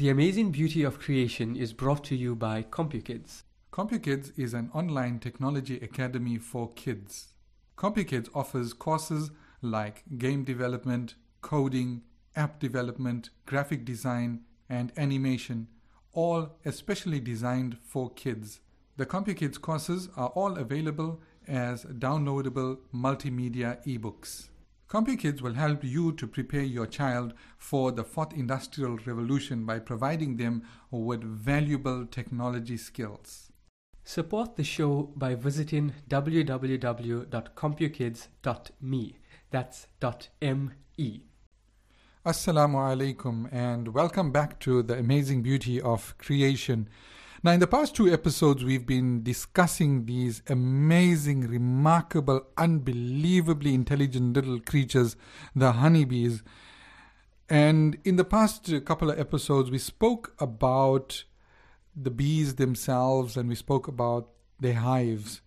The amazing beauty of creation is brought to you by CompuKids. CompuKids is an online technology academy for kids. CompuKids offers courses like game development, coding, app development, graphic design, and animation, all especially designed for kids. The CompuKids courses are all available as downloadable multimedia ebooks. CompuKids will help you to prepare your child for the fourth industrial revolution by providing them with valuable technology skills. Support the show by visiting www.compukids.me. That's .me. Assalamu alaikum and welcome back to the amazing beauty of creation. Now, in the past two episodes, we've been discussing these amazing, remarkable, unbelievably intelligent little creatures, the honeybees. And in the past couple of episodes, we spoke about the bees themselves and we spoke about their hives.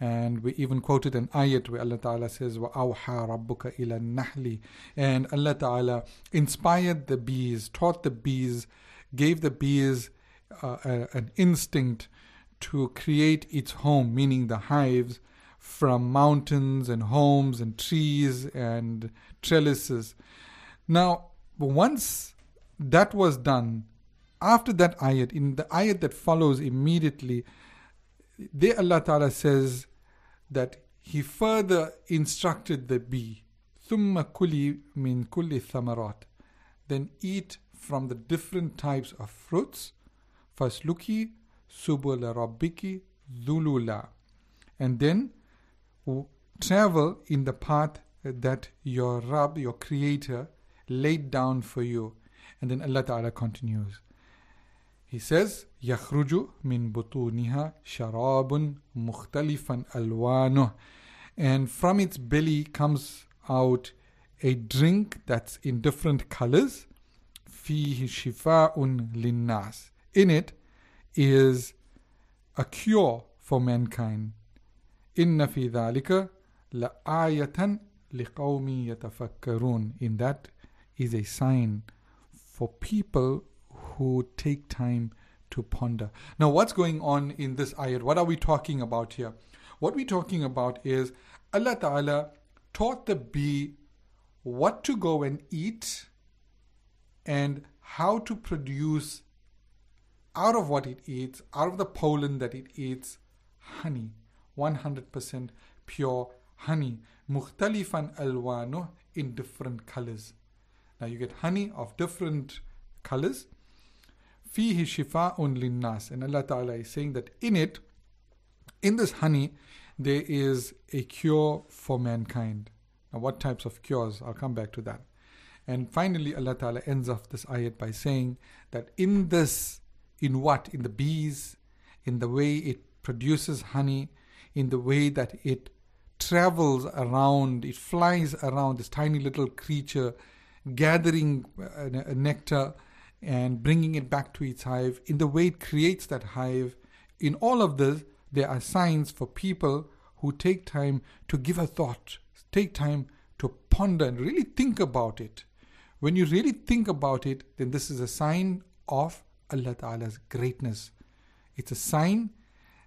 And we even quoted an ayat where Allah Ta'ala says, وَأَوْحَى رَبُّكَ إِلَى النَّحْلِ And Allah Ta'ala inspired the bees, taught the bees, gave the bees uh, a, an instinct to create its home, meaning the hives, from mountains and homes and trees and trellises. Now, once that was done, after that ayat, in the ayat that follows immediately, there Allah Ta'ala says that He further instructed the bee, ثُمَّ كُلِي مِن كُلِّ ثَمَرَاتٍ Then eat from the different types of fruits Fasluki subula rabbiki dhulula. And then travel in the path that your Rabb, your Creator, laid down for you. And then Allah Ta'ala continues. He says, يخرج من بطونها شراب مختلفا ألوانه and from its belly comes out a drink that's in different colors فيه شفاء للناس in it is a cure for mankind. إن في ذلك لآية لقوم يتفكرون. In that is a sign for people who take time to ponder. Now, what's going on in this ayat? What are we talking about here? What we're talking about is Allah Ta'ala taught the bee what to go and eat and how to produce out of what it eats, out of the pollen that it eats, honey, 100% pure honey, mukhtalifan alwanu in different colors. Now you get honey of different colors. Fihi shifa'un linnas. And Allah Ta'ala is saying that in it, in this honey, there is a cure for mankind. Now, what types of cures? I'll come back to that. And finally, Allah Ta'ala ends off this ayat by saying that in this in what? In the bees, in the way it produces honey, in the way that it travels around, it flies around this tiny little creature, gathering uh, nectar and bringing it back to its hive, in the way it creates that hive. In all of this, there are signs for people who take time to give a thought, take time to ponder and really think about it. When you really think about it, then this is a sign of Allah Ta'ala's greatness. It's a sign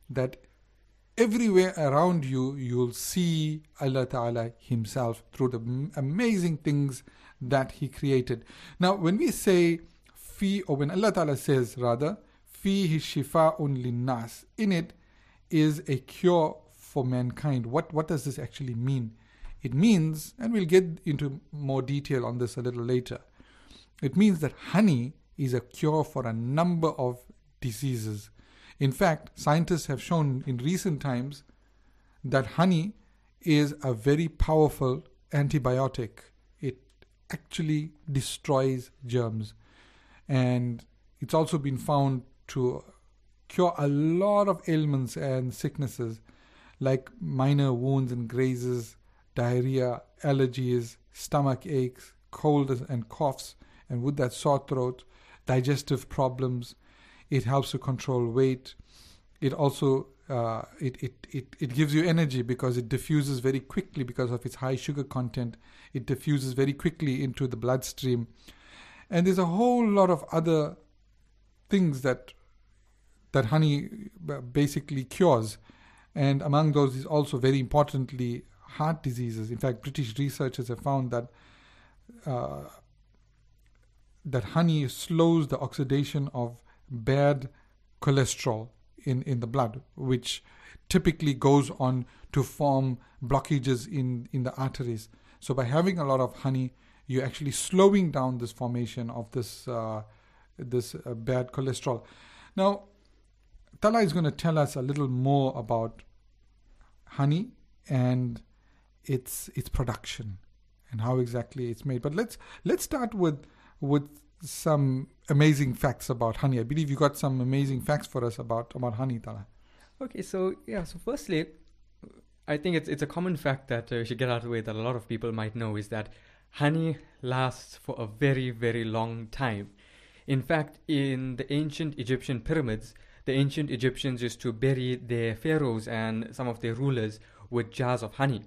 that everywhere around you, you'll see Allah Ta'ala Himself through the amazing things that He created. Now, when we say fi, or when Allah Ta'ala says rather, fihi shifa'un linnas, in it is a cure for mankind. What, what does this actually mean? It means, and we'll get into more detail on this a little later, it means that honey is a cure for a number of diseases. In fact, scientists have shown in recent times that honey is a very powerful antibiotic. It actually destroys germs. And it's also been found to cure a lot of ailments and sicknesses like minor wounds and grazes, diarrhea, allergies, stomach aches, colds and coughs, and with that sore throat, digestive problems. It helps to control weight. It also uh, it, it, it, it gives you energy because it diffuses very quickly because of its high sugar content. It diffuses very quickly into the bloodstream. And there's a whole lot of other things that that honey basically cures, and among those is also very importantly heart diseases. In fact, British researchers have found that uh, that honey slows the oxidation of bad cholesterol in, in the blood, which typically goes on to form blockages in, in the arteries. So by having a lot of honey, you're actually slowing down this formation of this uh, this uh, bad cholesterol. Now, Talha is going to tell us a little more about honey and its its production and how exactly it's made. But let's let's start with with some amazing facts about honey. I believe you got some amazing facts for us about about honey, Talha. Okay, so yeah, so firstly, I think it's it's a common fact that uh, we should get out of the way that a lot of people might know is that honey lasts for a very very long time. In fact, in the ancient Egyptian pyramids, the ancient Egyptians used to bury their pharaohs and some of their rulers with jars of honey.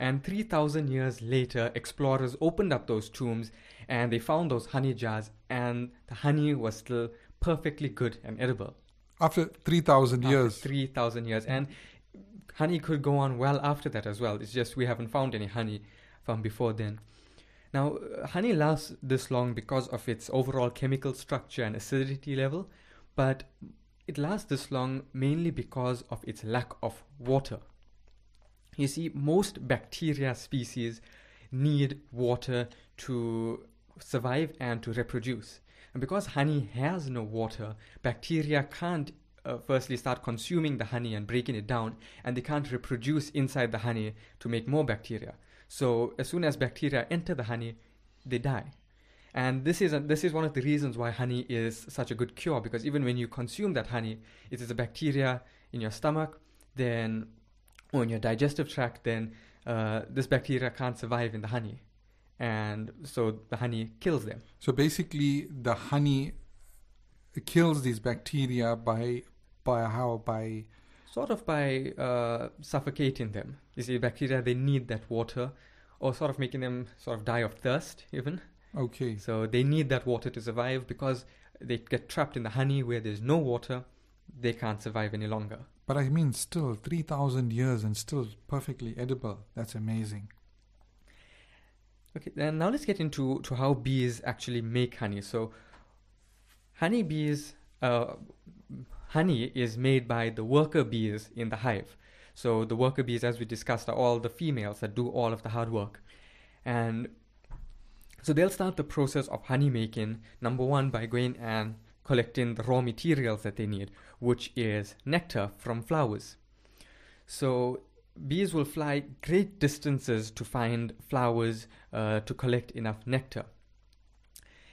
And 3,000 years later, explorers opened up those tombs and they found those honey jars, and the honey was still perfectly good and edible. After 3,000 years. 3,000 years. And honey could go on well after that as well. It's just we haven't found any honey from before then. Now, honey lasts this long because of its overall chemical structure and acidity level, but it lasts this long mainly because of its lack of water. You see, most bacteria species need water to survive and to reproduce. And because honey has no water, bacteria can't uh, firstly start consuming the honey and breaking it down, and they can't reproduce inside the honey to make more bacteria. So as soon as bacteria enter the honey, they die. And this is a, this is one of the reasons why honey is such a good cure because even when you consume that honey, if it is a bacteria in your stomach, then or in your digestive tract, then uh, this bacteria can't survive in the honey, and so the honey kills them. So basically, the honey kills these bacteria by by how by sort of by uh, suffocating them. You see, bacteria they need that water, or sort of making them sort of die of thirst, even. Okay. So they need that water to survive because they get trapped in the honey where there's no water. They can't survive any longer. But I mean, still 3,000 years and still perfectly edible. That's amazing. Okay, then now let's get into to how bees actually make honey. So, honey bees, uh, honey is made by the worker bees in the hive. So the worker bees, as we discussed, are all the females that do all of the hard work, and so they'll start the process of honey making. Number one by going and collecting the raw materials that they need, which is nectar from flowers. So bees will fly great distances to find flowers uh, to collect enough nectar.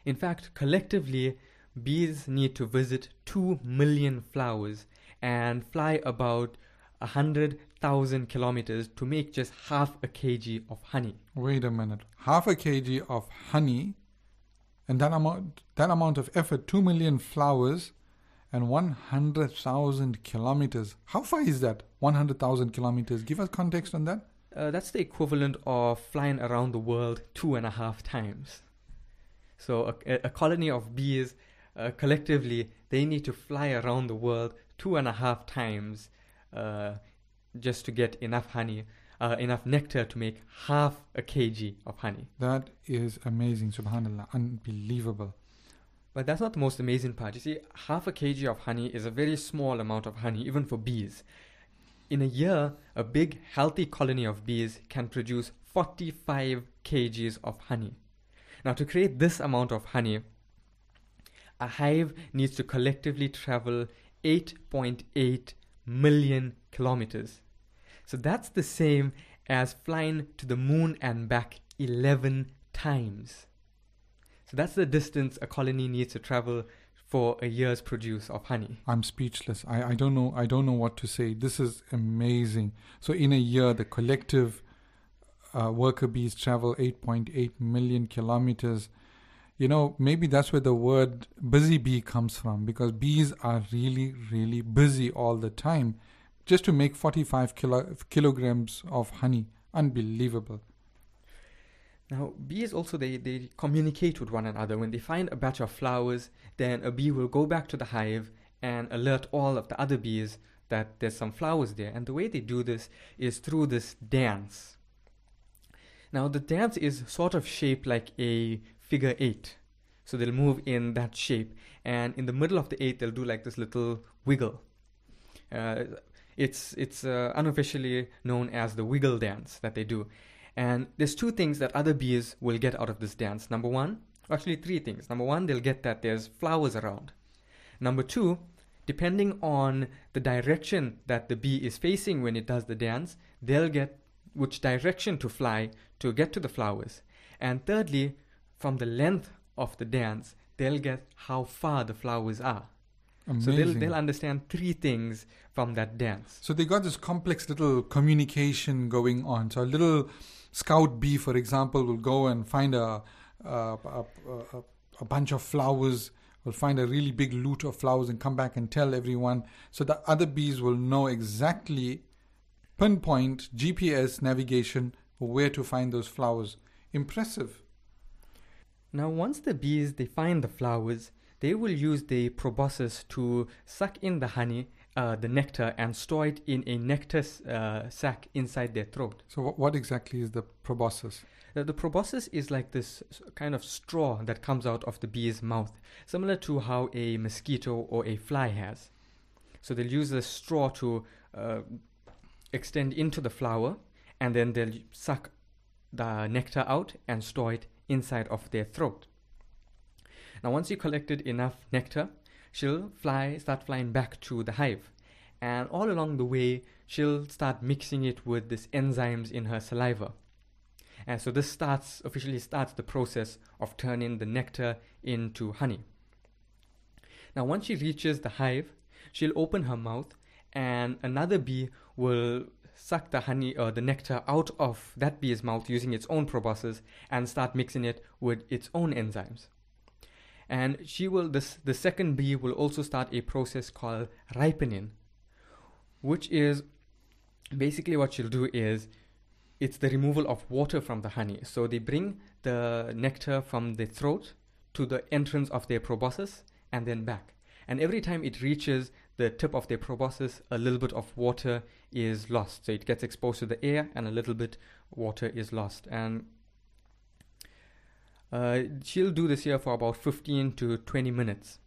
In fact, collectively, bees need to visit 2 million flowers and fly about 100,000 kilometers to make just half a kg of honey. Wait a minute. Half a kg of honey and that amount that amount of effort 2 million flowers and 100,000 kilometers. How far is that? 100,000 kilometers. Give us context on that. Uh, that's the equivalent of flying around the world two and a half times. So a, a colony of bees, uh, collectively, they need to fly around the world two and a half times uh, just to get enough honey, uh, enough nectar to make half a kg of honey. That is amazing, subhanallah, unbelievable. But that's not the most amazing part. You see, half a kg of honey is a very small amount of honey, even for bees. In a year, a big, healthy colony of bees can produce 45 kgs of honey. Now, to create this amount of honey, a hive needs to collectively travel 8.8 million kilometers. So that's the same as flying to the moon and back 11 times. So that's the distance a colony needs to travel for a year's produce of honey. I'm speechless. I, I don't know I don't know what to say. This is amazing. So in a year the collective uh, worker bees travel 8.8 million kilometers. You know, maybe that's where the word busy bee comes from because bees are really, really busy all the time just to make 45 kilo, kilograms of honey. Unbelievable. Now, bees also they, they communicate with one another. When they find a batch of flowers, then a bee will go back to the hive and alert all of the other bees that there's some flowers there. And the way they do this is through this dance. Now, the dance is sort of shaped like a figure eight. So they'll move in that shape. And in the middle of the eight, they'll do like this little wiggle. Uh, it's it's uh, unofficially known as the wiggle dance that they do. And there's two things that other bees will get out of this dance. Number one, actually three things. Number one, they'll get that there's flowers around. Number two, depending on the direction that the bee is facing when it does the dance, they'll get which direction to fly to get to the flowers. And thirdly, from the length of the dance, they'll get how far the flowers are. Amazing. So they'll, they'll understand three things from that dance. So they got this complex little communication going on. So a little scout bee, for example, will go and find a a, a, a, bunch of flowers. Will find a really big loot of flowers and come back and tell everyone. So the other bees will know exactly pinpoint GPS navigation where to find those flowers. Impressive. Now, once the bees they find the flowers, they will use the proboscis to suck in the honey, uh, the nectar, and store it in a nectar uh, sac inside their throat. So what, what exactly is the proboscis? Uh, the proboscis is like this kind of straw that comes out of the bee's mouth, similar to how a mosquito or a fly has. So they'll use the straw to uh, extend into the flower, and then they'll suck the nectar out and store it inside of their throat. Now, once you collected enough nectar, she'll fly, start flying back to the hive, and all along the way, she'll start mixing it with these enzymes in her saliva. And so this starts officially starts the process of turning the nectar into honey. Now, once she reaches the hive, she'll open her mouth, and another bee will suck the honey or the nectar out of that bee's mouth using its own proboscis and start mixing it with its own enzymes. And she will this the second bee will also start a process called ripening, which is basically what she'll do is it's the removal of water from the honey. So they bring the nectar from the throat to the entrance of their proboscis and then back. And every time it reaches the tip of their proboscis, a little bit of water is lost. So it gets exposed to the air and a little bit water is lost. And uh, she'll do this here for about 15 to 20 minutes.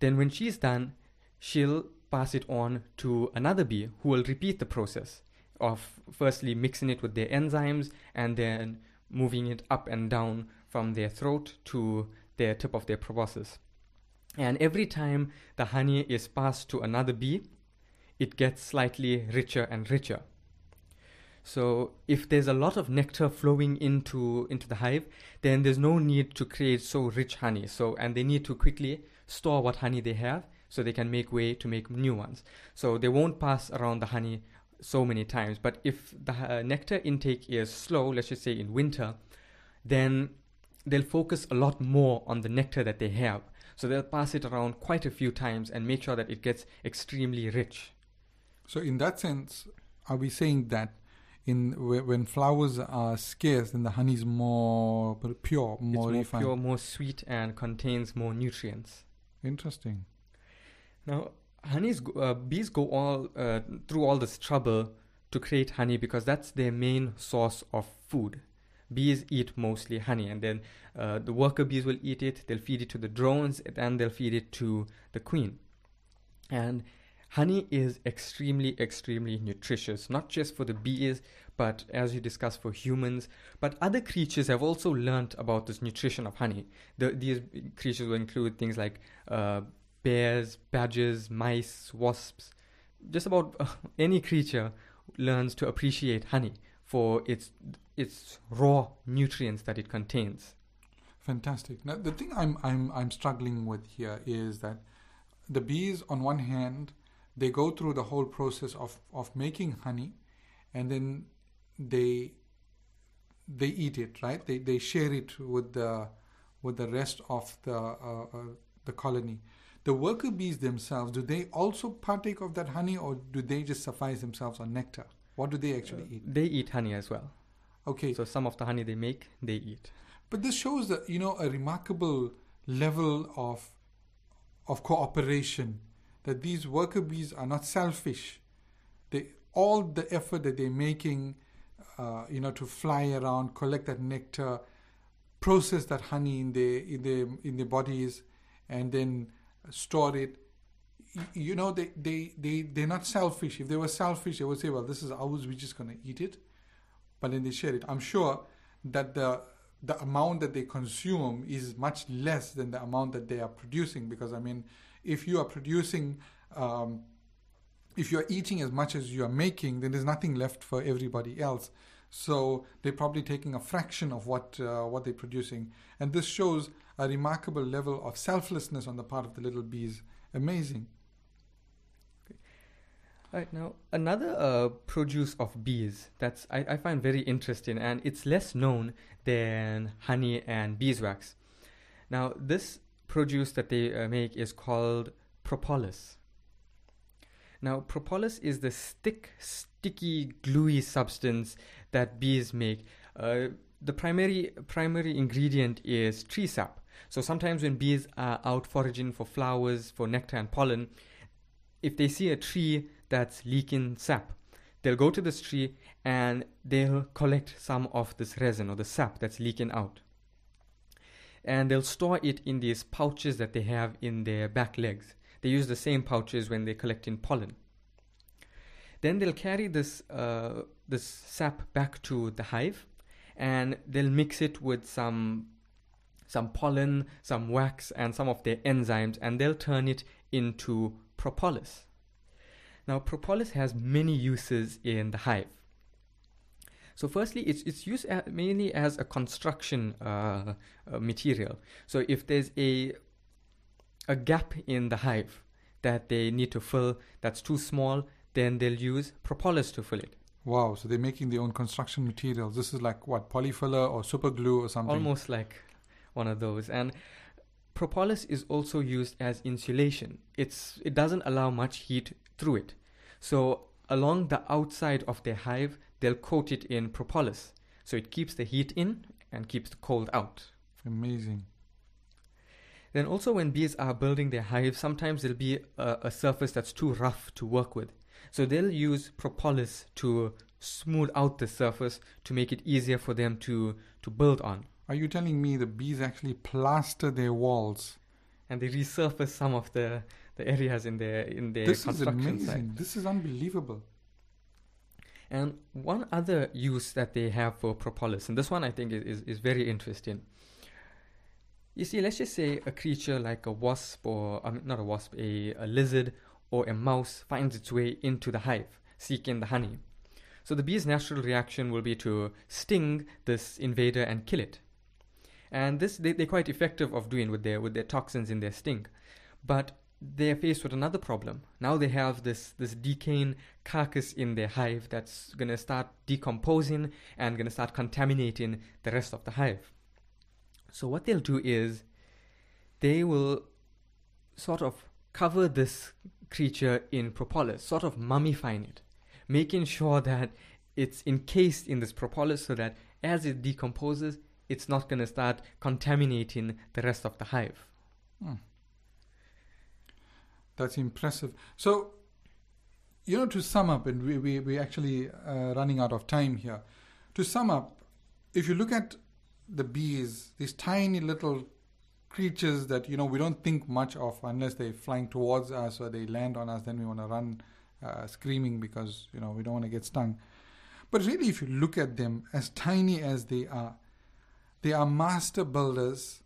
Then, when she's done, she'll pass it on to another bee who will repeat the process of firstly mixing it with their enzymes and then moving it up and down from their throat to their tip of their proboscis. And every time the honey is passed to another bee, it gets slightly richer and richer. So if there's a lot of nectar flowing into into the hive, then there's no need to create so rich honey. So and they need to quickly store what honey they have so they can make way to make new ones. So they won't pass around the honey so many times. But if the uh, nectar intake is slow, let's just say in winter, then they'll focus a lot more on the nectar that they have. So they'll pass it around quite a few times and make sure that it gets extremely rich. So in that sense, are we saying that in wh- when flowers are scarce, then the honey is more pure, more it's more pure, more sweet, and contains more nutrients. Interesting. Now, honeys, go- uh, bees go all uh, through all this trouble to create honey because that's their main source of food. Bees eat mostly honey, and then uh, the worker bees will eat it. They'll feed it to the drones, and they'll feed it to the queen. And honey is extremely, extremely nutritious, not just for the bees, but as you discussed, for humans. But other creatures have also learnt about this nutrition of honey. The, these creatures will include things like uh, bears, badgers, mice, wasps. Just about uh, any creature learns to appreciate honey for its its raw nutrients that it contains. Fantastic. Now the thing I'm I'm I'm struggling with here is that the bees on one hand they go through the whole process of of making honey and then they they eat it right they they share it with the with the rest of the uh, uh, the colony the worker bees themselves do they also partake of that honey or do they just suffice themselves on nectar what do they actually eat They eat honey as well. Okay. So some of the honey they make, they eat. But this shows that you know a remarkable level of of cooperation. That these worker bees are not selfish. They all the effort that they're making, uh, you know, to fly around, collect that nectar, process that honey in their in their in their bodies, and then store it. You know, they they they they're not selfish. If they were selfish, they would say, "Well, this is ours. We're just gonna eat it." But then they share it. I'm sure that the the amount that they consume is much less than the amount that they are producing because i mean if you are producing um, if you are eating as much as you are making then there's nothing left for everybody else. So they're probably taking a fraction of what uh, what they're producing. And this shows a remarkable level of selflessness on the part of the little bees. Amazing. Right now, another uh, produce of bees that's I, I find very interesting, and it's less known than honey and beeswax. Now, this produce that they uh, make is called propolis. Now, propolis is the stick, sticky, gluey substance that bees make. Uh, the primary primary ingredient is tree sap. So sometimes when bees are out foraging for flowers, for nectar and pollen, if they see a tree that's leaking sap, they'll go to this tree and they'll collect some of this resin or the sap that's leaking out. And they'll store it in these pouches that they have in their back legs. They use the same pouches when they're collecting pollen. Then they'll carry this uh, this sap back to the hive, and they'll mix it with some some pollen, some wax, and some of their enzymes, and they'll turn it into propolis. Now, propolis has many uses in the hive. So, firstly, it's it's used mainly as a construction uh, uh, material. So, if there's a a gap in the hive that they need to fill that's too small, then they'll use propolis to fill it. wow so they're making their own construction materials this is like what polyfiller or super glue or something Almost like one of those. And propolis is also used as insulation. It's it doesn't allow much heat through it. So along the outside of their hive, they'll coat it in propolis. So it keeps the heat in and keeps the cold out. amazing Then also when bees are building their hive, sometimes there'll be a, a surface that's too rough to work with. So they'll use propolis to smooth out the surface to make it easier for them to, to build on. are you telling me the bees actually plaster their walls and they resurface some of the, the areas in their in their this is amazing sight. this is unbelievable And one other use that they have for propolis, and this one I think is, is, is very interesting. You see, let's just say a creature like a wasp, or um, not a wasp, a, a lizard or a mouse finds its way into the hive seeking the honey. So the bee's natural reaction will be to sting this invader and kill it. And this they, they're quite effective of doing with their with their toxins in their sting. But they're faced with another problem. Now they have this this decaying carcass in their hive that's gonna start decomposing and gonna start contaminating the rest of the hive. So what they'll do is they will sort of cover this creature in propolis, sort of mummifying it, making sure that it's encased in this propolis so that as it decomposes, it's not going to start contaminating the rest of the hive. Hmm. That's impressive. So, you know, to sum up, and we, we, we're actually uh, running out of time here. To sum up, if you look at the bees, these tiny little creatures that, you know, we don't think much of unless they're flying towards us or they land on us, then we want to run uh, screaming because, you know, we don't want to get stung. But really, if you look at them, as tiny as they are, they are master builders,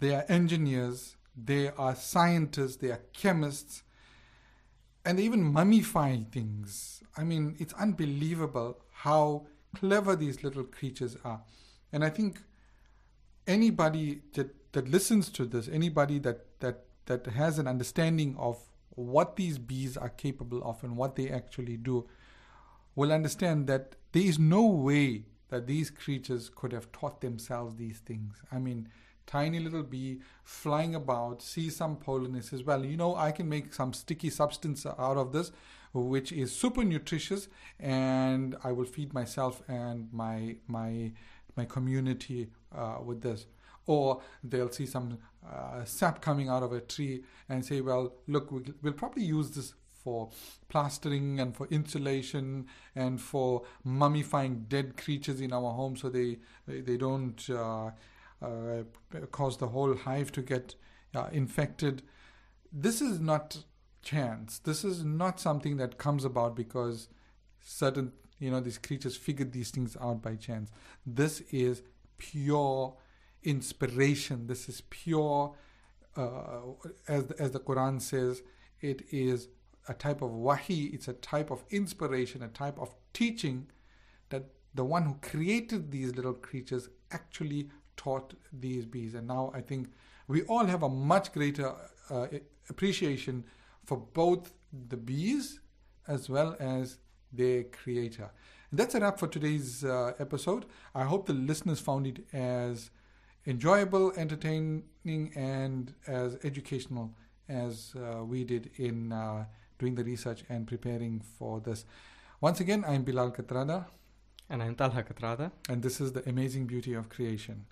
they are engineers, they are scientists, they are chemists, and they even mummify things. I mean, it's unbelievable how clever these little creatures are. And I think anybody that, that listens to this, anybody that, that, that has an understanding of what these bees are capable of and what they actually do, will understand that there is no way that these creatures could have taught themselves these things. I mean, tiny little bee flying about, see some pollen, and says, Well, you know, I can make some sticky substance out of this. which is super nutritious, and I will feed myself and my my my community uh, with this. Or they'll see some uh, sap coming out of a tree and say, "Well, look, we'll probably use this for plastering and for insulation and for mummifying dead creatures in our home so they they don't uh, uh, cause the whole hive to get uh, infected. This is not chance. This is not something that comes about because certain you know these creatures figured these things out by chance. This is pure inspiration. This is pure, uh, as as the Quran says, it is a type of wahi, it's a type of inspiration, a type of teaching that the one who created these little creatures actually taught these bees. And now I think we all have a much greater uh, appreciation for both the bees as well as their creator. And that's a wrap for today's uh, episode. I hope the listeners found it as enjoyable, entertaining, and as educational as uh, we did in uh, doing the research and preparing for this. Once again, I'm Bilal Katrada. And I'm Talha Katrada. And this is the amazing beauty of creation.